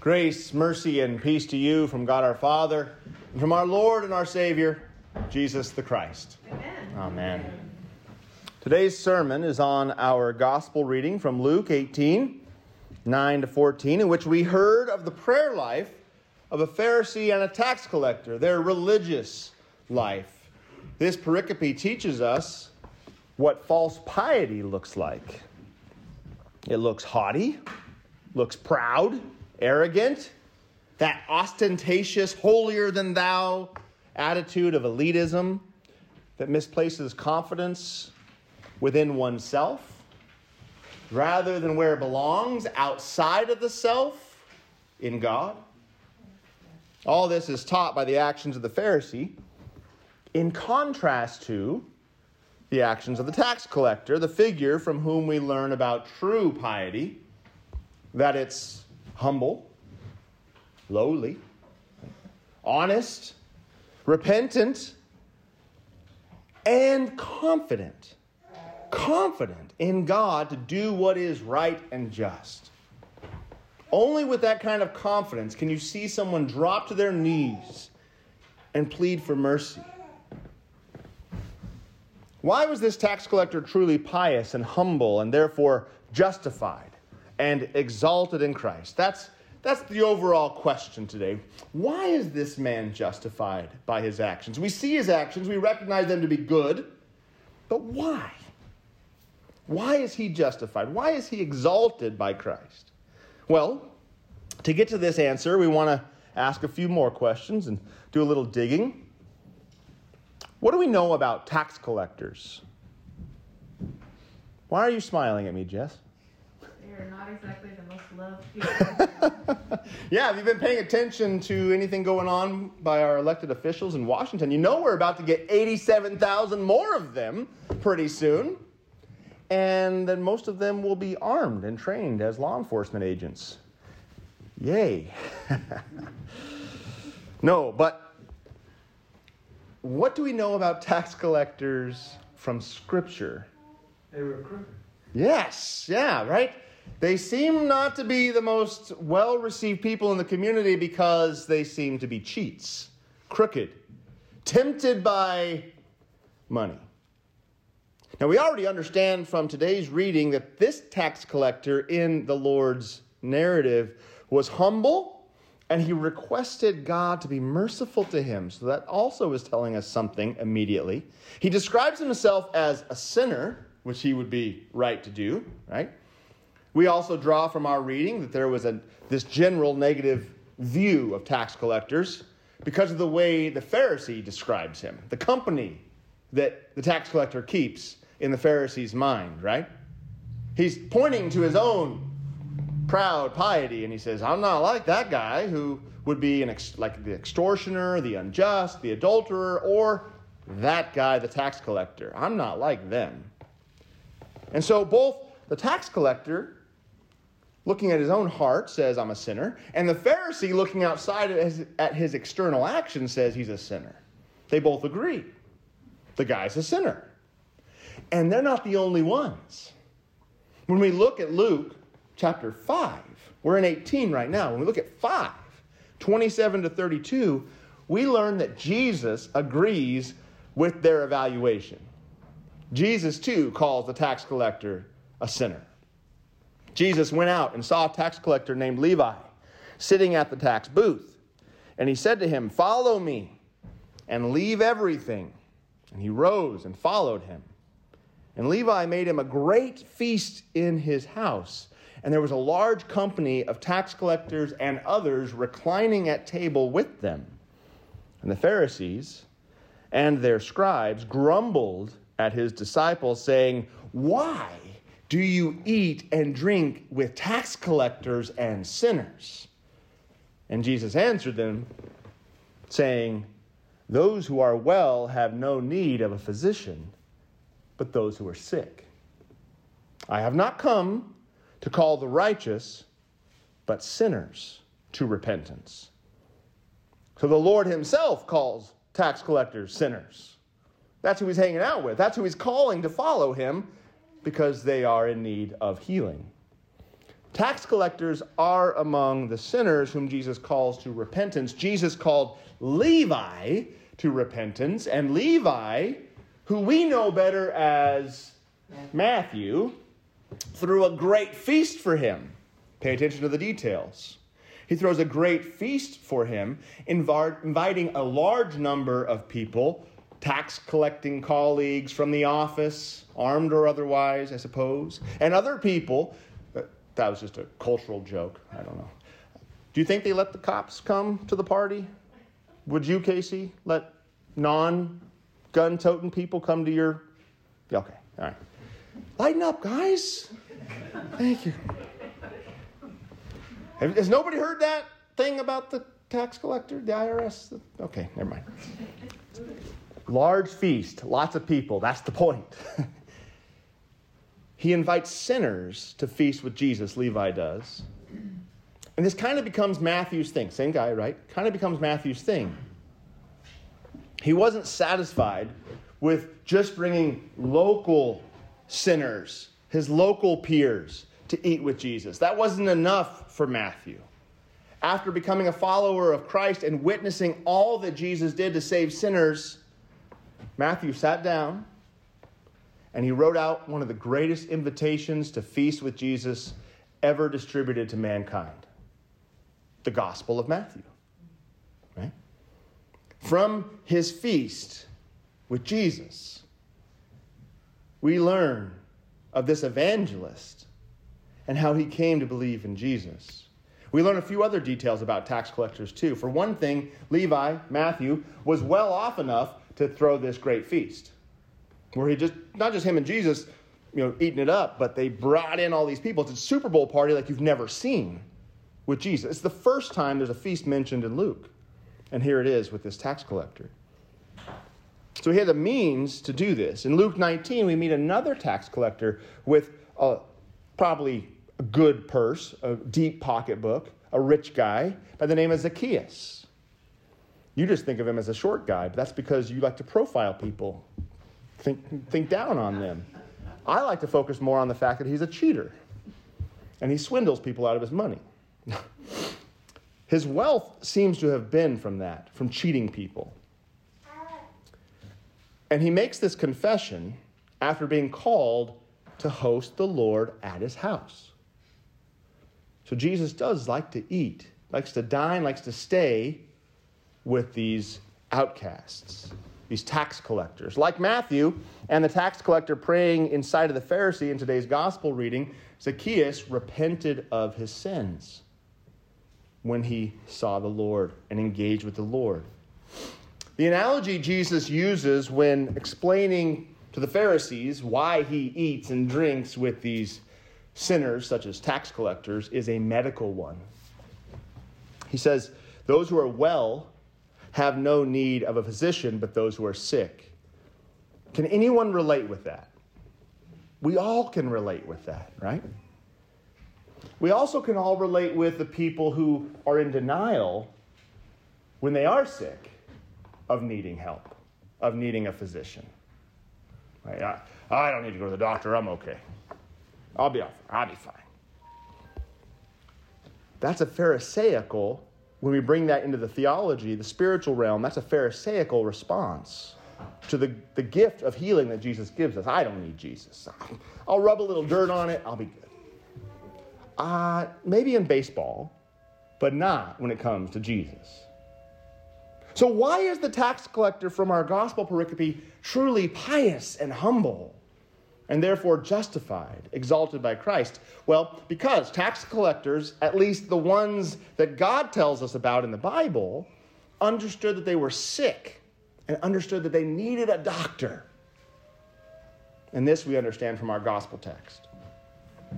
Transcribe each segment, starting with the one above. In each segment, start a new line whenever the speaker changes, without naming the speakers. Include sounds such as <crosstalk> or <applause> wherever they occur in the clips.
Grace, mercy, and peace to you from God our Father and from our Lord and our Savior, Jesus the Christ.
Amen.
Amen. Today's sermon is on our gospel reading from Luke 18, 9 to 14, in which we heard of the prayer life of a Pharisee and a tax collector, their religious life. This pericope teaches us what false piety looks like. It looks haughty, looks proud, arrogant, that ostentatious, holier than thou attitude of elitism that misplaces confidence within oneself rather than where it belongs, outside of the self, in God. All this is taught by the actions of the Pharisee in contrast to the actions of the tax collector, the figure from whom we learn about true piety, that it's humble, lowly, honest, repentant, and confident. Confident in God to do what is right and just. Only with that kind of confidence can you see someone drop to their knees and plead for mercy. Why was this tax collector truly pious and humble and therefore justified and exalted in Christ? That's, that's the overall question today. Why is this man justified by his actions? We see his actions, we recognize them to be good, but why? Why is he justified? Why is he exalted by Christ? Well, to get to this answer, we want to ask a few more questions and do a little digging. What do we know about tax collectors? Why are you smiling at me, Jess?
They are not exactly the most loved <laughs> people.
Yeah, have you been paying attention to anything going on by our elected officials in Washington? You know we're about to get 87,000 more of them pretty soon. And then most of them will be armed and trained as law enforcement agents. Yay. <laughs> no, but what do we know about tax collectors from Scripture?
They were crooked.
Yes, yeah, right? They seem not to be the most well received people in the community because they seem to be cheats, crooked, tempted by money. Now, we already understand from today's reading that this tax collector in the Lord's narrative was humble and he requested God to be merciful to him. So that also is telling us something immediately. He describes himself as a sinner, which he would be right to do, right? We also draw from our reading that there was a, this general negative view of tax collectors because of the way the Pharisee describes him, the company that the tax collector keeps in the Pharisee's mind, right? He's pointing to his own proud piety and he says, I'm not like that guy who would be an ex- like the extortioner, the unjust, the adulterer, or that guy, the tax collector. I'm not like them. And so both the tax collector, looking at his own heart, says, I'm a sinner, and the Pharisee, looking outside at his, external action, says he's a sinner. They both agree. The guy's a sinner. And they're not the only ones. When we look at Luke chapter 5, we're in 18 right now. When we look at 5, 27 to 32, we learn that Jesus agrees with their evaluation. Jesus, too, calls the tax collector a sinner. Jesus went out and saw a tax collector named Levi sitting at the tax booth. And he said to him, Follow me and leave everything. And he rose and followed him. And Levi made him a great feast in his house. And there was a large company of tax collectors and others reclining at table with them. And the Pharisees and their scribes grumbled at his disciples, saying, Why do you eat and drink with tax collectors and sinners? And Jesus answered them, saying, Those who are well have no need of a physician, but those who are sick. I have not come to call the righteous, but sinners to repentance. So the Lord Himself calls tax collectors sinners. That's who He's hanging out with. That's who He's calling to follow Him because they are in need of healing. Tax collectors are among the sinners whom Jesus calls to repentance. Jesus called Levi to repentance, and Levi, who we know better as Matthew, threw a great feast for him. Pay attention to the details. He throws a great feast for him, inviting a large number of people, tax collecting colleagues from the office, armed or otherwise, I suppose, and other people. Uh, that was just a cultural joke. I don't know. Do you think they let the cops come to the party? Would you, Casey, let non gun toting people come to your. Okay, all right. Lighten up, guys. Thank you. Has nobody heard that thing about the tax collector, the IRS? Okay, never mind. Large feast, lots of people. That's the point. <laughs> he invites sinners to feast with Jesus, Levi does. And this kind of becomes Matthew's thing. Same guy, right? Kind of becomes Matthew's thing. He wasn't satisfied with just bringing local sinners, his local peers, to eat with Jesus. That wasn't enough for Matthew. After becoming a follower of Christ and witnessing all that Jesus did to save sinners, Matthew sat down and he wrote out one of the greatest invitations to feast with Jesus ever distributed to mankind the Gospel of Matthew. Right? From his feast with Jesus, we learn of this evangelist and how he came to believe in Jesus. We learn a few other details about tax collectors, too. For one thing, Levi, Matthew, was well off enough to throw this great feast, where he just, not just him and Jesus, you know, eating it up, but they brought in all these people. It's a Super Bowl party like you've never seen with Jesus. It's the first time there's a feast mentioned in Luke. And here it is with this tax collector. So he had the means to do this. In Luke 19, we meet another tax collector with a, probably a good purse, a deep pocketbook, a rich guy by the name of Zacchaeus. You just think of him as a short guy, but that's because you like to profile people, think, think down on them. I like to focus more on the fact that he's a cheater and he swindles people out of his money. <laughs> his wealth seems to have been from that, from cheating people. And he makes this confession after being called to host the Lord at his house. So Jesus does like to eat, likes to dine, likes to stay with these outcasts, these tax collectors. Like Matthew and the tax collector praying inside of the Pharisee in today's gospel reading, Zacchaeus repented of his sins when he saw the Lord and engaged with the Lord. The analogy Jesus uses when explaining to the Pharisees why he eats and drinks with these sinners, such as tax collectors, is a medical one. He says, Those who are well have no need of a physician, but those who are sick. Can anyone relate with that? We all can relate with that, right? We also can all relate with the people who are in denial when they are sick of needing help, of needing a physician. Right? I, I don't need to go to the doctor, I'm okay. I'll be, off, I'll be fine. That's a Pharisaical, when we bring that into the theology, the spiritual realm, that's a Pharisaical response to the, the gift of healing that Jesus gives us. I don't need Jesus. <laughs> I'll rub a little dirt on it, I'll be good. Uh, maybe in baseball, but not when it comes to Jesus. So, why is the tax collector from our gospel pericope truly pious and humble and therefore justified, exalted by Christ? Well, because tax collectors, at least the ones that God tells us about in the Bible, understood that they were sick and understood that they needed a doctor. And this we understand from our gospel text.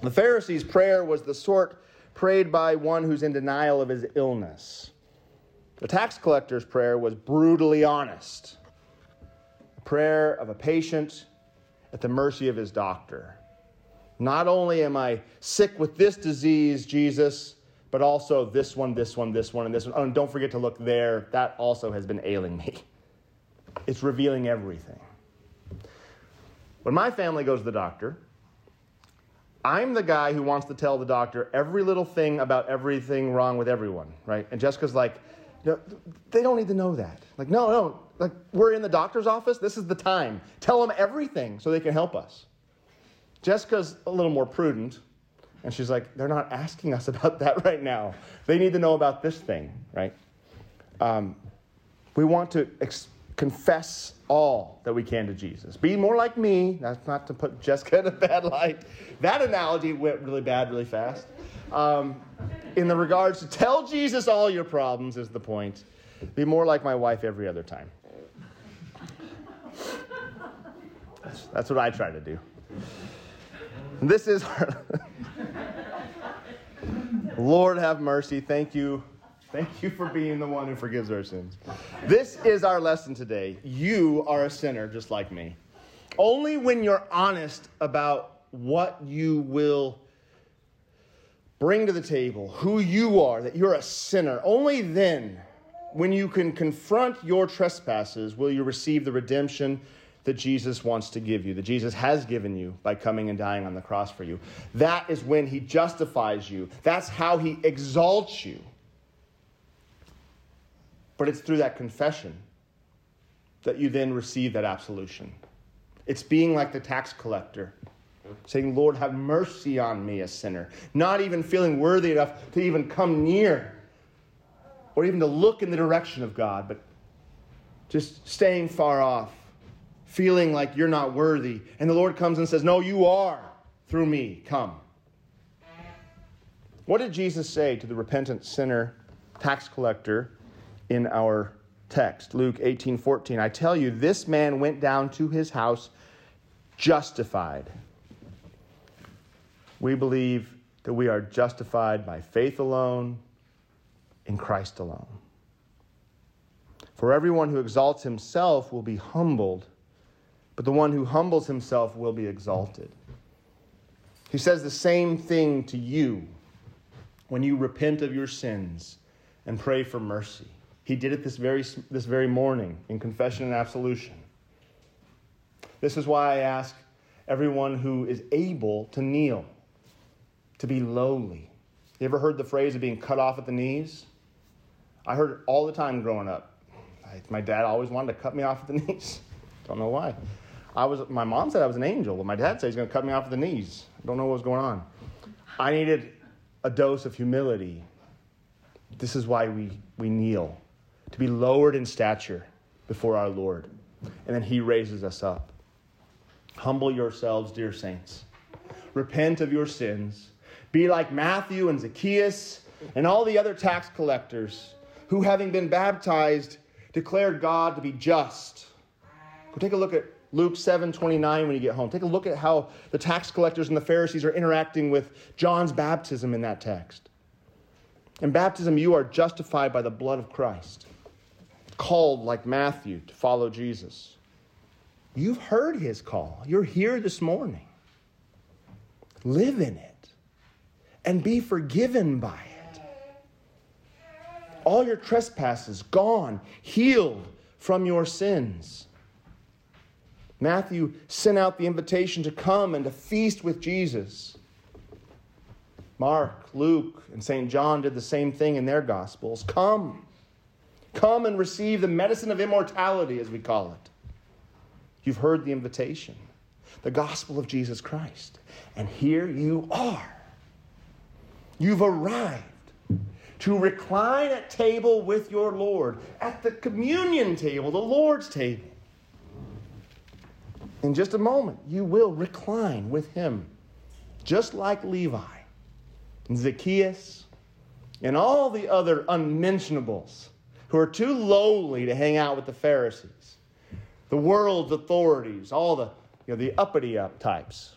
The Pharisees' prayer was the sort prayed by one who's in denial of his illness. The tax collector's prayer was brutally honest a prayer of a patient at the mercy of his doctor. Not only am I sick with this disease, Jesus, but also this one, this one, this one, and this one. Oh, and don't forget to look there. That also has been ailing me. <laughs> It's revealing everything. When my family goes to the doctor, I'm the guy who wants to tell the doctor every little thing about everything wrong with everyone, right? And Jessica's like, they don't need to know that. Like, no, no, like we're in the doctor's office. This is the time. Tell them everything so they can help us. Jessica's a little more prudent, and she's like, they're not asking us <laughs> about that right now. They need to know about this thing, right? Um, we want to ex- confess all that we can to Jesus. Be more like me. That's not to put Jessica <laughs> in a bad light. That analogy went really bad really fast. Um, in the regards to tell Jesus all your problems is the point. Be more like my wife every other time. That's, that's what I try to do. And this is our <laughs> Lord have mercy. Thank you. Thank you for being the one who forgives our sins. This is our lesson today. You are a sinner just like me. Only when you're honest about what you will bring to the table, who you are, that you're a sinner, only then, when you can confront your trespasses, will you receive the redemption that Jesus wants to give you, that Jesus has given you by coming and dying on the cross for you. That is when he justifies you. That's how he exalts you. But it's through that confession that you then receive that absolution. It's being like the tax collector, saying, Lord, have mercy on me, a sinner. Not even feeling worthy enough to even come near or even to look in the direction of God, but just staying far off, feeling like you're not worthy. And the Lord comes and says, No, you are through me. Come. What did Jesus say to the repentant sinner, tax collector, in our text? Luke 18 14. I tell you, this man went down to his house justified. We believe that we are justified by faith alone, in Christ alone. For everyone who exalts himself will be humbled, but the one who humbles himself will be exalted. He says the same thing to you when you repent of your sins and pray for mercy. He did it this very, this very morning in confession and absolution. This is why I ask everyone who is able to kneel, to be lowly. You ever heard the phrase of being cut off at the knees? I heard it all the time growing up. I, my dad always wanted to cut me off at the <laughs> knees. Don't know why. I was, my mom said I was an angel, but my dad said he's going to cut me off at the knees. I don't know what was going on. I needed a dose of humility. This is why we, we kneel, to be lowered in stature before our Lord. And then he raises us up. Humble yourselves, dear saints. Repent of your sins. Be like Matthew and Zacchaeus and all the other tax collectors who, having been baptized, declared God to be just. Go take a look at Luke 7 29 when you get home. Take a look at how the tax collectors and the Pharisees are interacting with John's baptism in that text. In baptism, you are justified by the blood of Christ, called like Matthew to follow Jesus. You've heard his call. You're here this morning. Live in it and be forgiven by it. All your trespasses gone, healed from your sins. Matthew sent out the invitation to come and to feast with Jesus. Mark, Luke, and St. John did the same thing in their Gospels. Come. Come and receive the medicine of immortality, as we call it. You've heard the invitation, the gospel of Jesus Christ. And here you are. You've arrived to recline at table with your Lord, at the communion table, the Lord's table. In just a moment, you will recline with him, just like Levi Zacchaeus and all the other unmentionables who are too lowly to hang out with the Pharisees, the world's authorities, all the, you know, the uppity up types.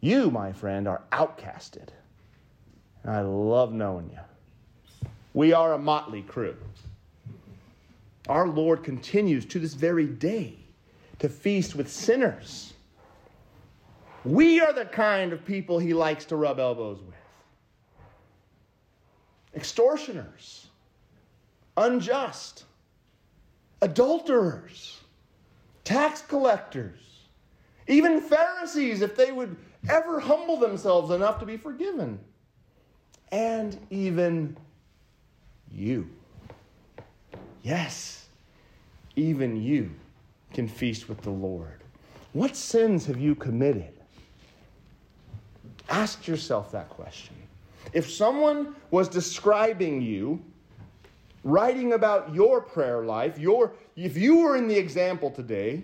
You, my friend, are outcasted. And I love knowing you. We are a motley crew. Our Lord continues to this very day to feast with sinners. We are the kind of people he likes to rub elbows with extortioners, unjust, adulterers, tax collectors, Even Pharisees, if they would ever humble themselves enough to be forgiven. And even you. Yes, even you can feast with the Lord. What sins have you committed? Ask yourself that question. If someone was describing you, writing about your prayer life, your, if you were in the example today,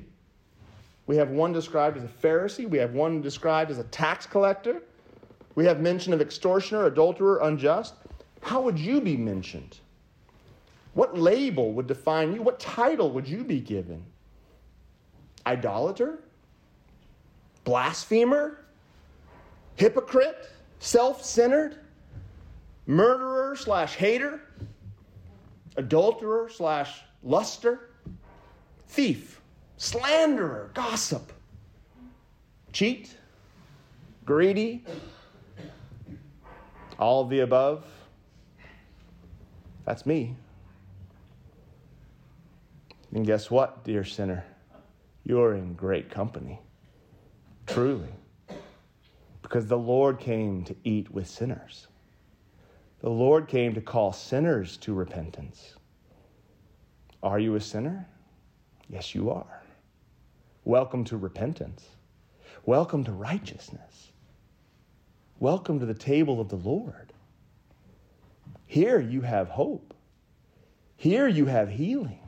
we have one described as a Pharisee, we have one described as a tax collector, we have mention of extortioner, adulterer, unjust. How would you be mentioned? What label would define you? What title would you be given? Idolater? Blasphemer? Hypocrite? Self centered? Murderer slash hater? Adulterer slash luster? Thief? Slanderer? Gossip? Cheat? Greedy? All of the above? That's me. And guess what, dear sinner? You're in great company. Truly. Because the Lord came to eat with sinners. The Lord came to call sinners to repentance. Are you a sinner? Yes, you are. Welcome to repentance. Welcome to righteousness. Welcome to the table of the Lord. Here you have hope. Here you have healing.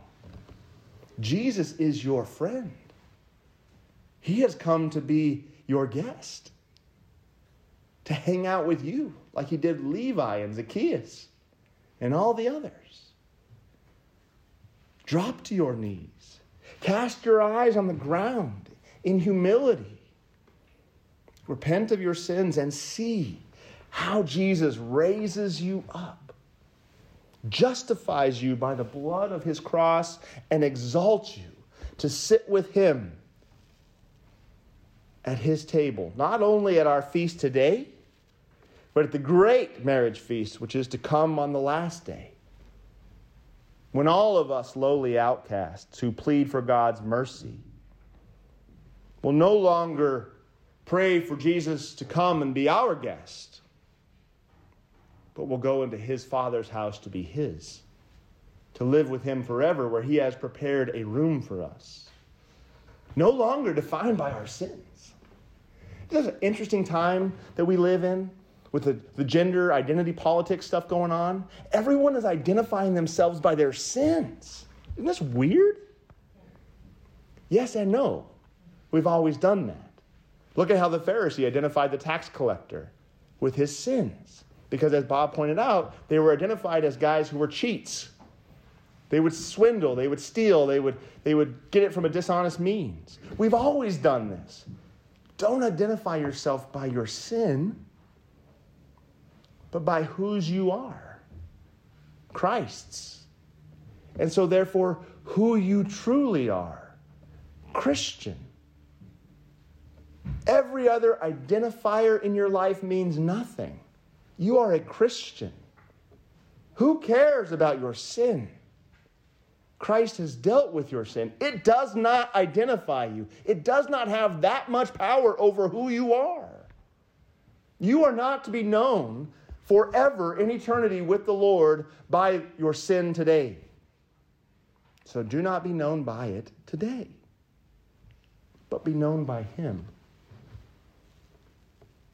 Jesus is your friend. He has come to be your guest, to hang out with you like he did Levi and Zacchaeus and all the others. Drop to your knees, cast your eyes on the ground in humility. Repent of your sins and see how Jesus raises you up, justifies you by the blood of his cross, and exalts you to sit with him at his table, not only at our feast today, but at the great marriage feast, which is to come on the last day. When all of us lowly outcasts who plead for God's mercy will no longer pray for Jesus to come and be our guest, but we'll go into his Father's house to be his, to live with him forever, where he has prepared a room for us, no longer defined by our sins. This is an interesting time that we live in with the, the gender identity politics stuff going on. Everyone is identifying themselves by their sins. Isn't this weird? Yes and no. We've always done that. Look at how the Pharisee identified the tax collector with his sins. Because as Bob pointed out, they were identified as guys who were cheats. They would swindle, they would steal, they would, they would get it from a dishonest means. We've always done this. Don't identify yourself by your sin, but by whose you are Christ's. And so, therefore, who you truly are Christian. Every other identifier in your life means nothing. You are a Christian. Who cares about your sin? Christ has dealt with your sin. It does not identify you, it does not have that much power over who you are. You are not to be known forever in eternity with the Lord by your sin today. So do not be known by it today, but be known by Him.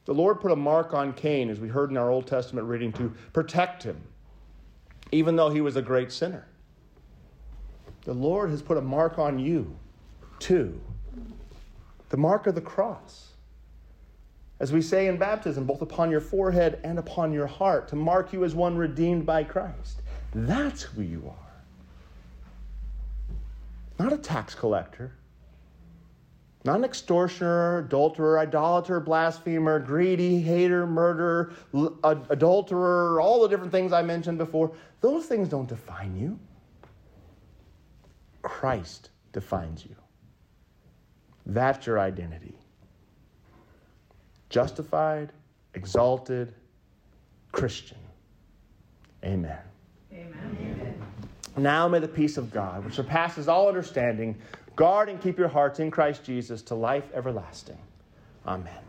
The Lord put a mark on Cain, as we heard in our Old Testament reading, to protect him, even though he was a great sinner. The Lord has put a mark on you, too the mark of the cross. As we say in baptism, both upon your forehead and upon your heart, to mark you as one redeemed by Christ. That's who you are. Not a tax collector, not an extortioner, adulterer, idolater, blasphemer, greedy, hater, murderer, adulterer, all the different things I mentioned before. Those things don't define you. Christ defines you. That's your identity. Justified, exalted, Christian. Amen.
Amen.
Now may the peace of God, which surpasses all understanding, Guard and keep your hearts in Christ Jesus to life everlasting. Amen.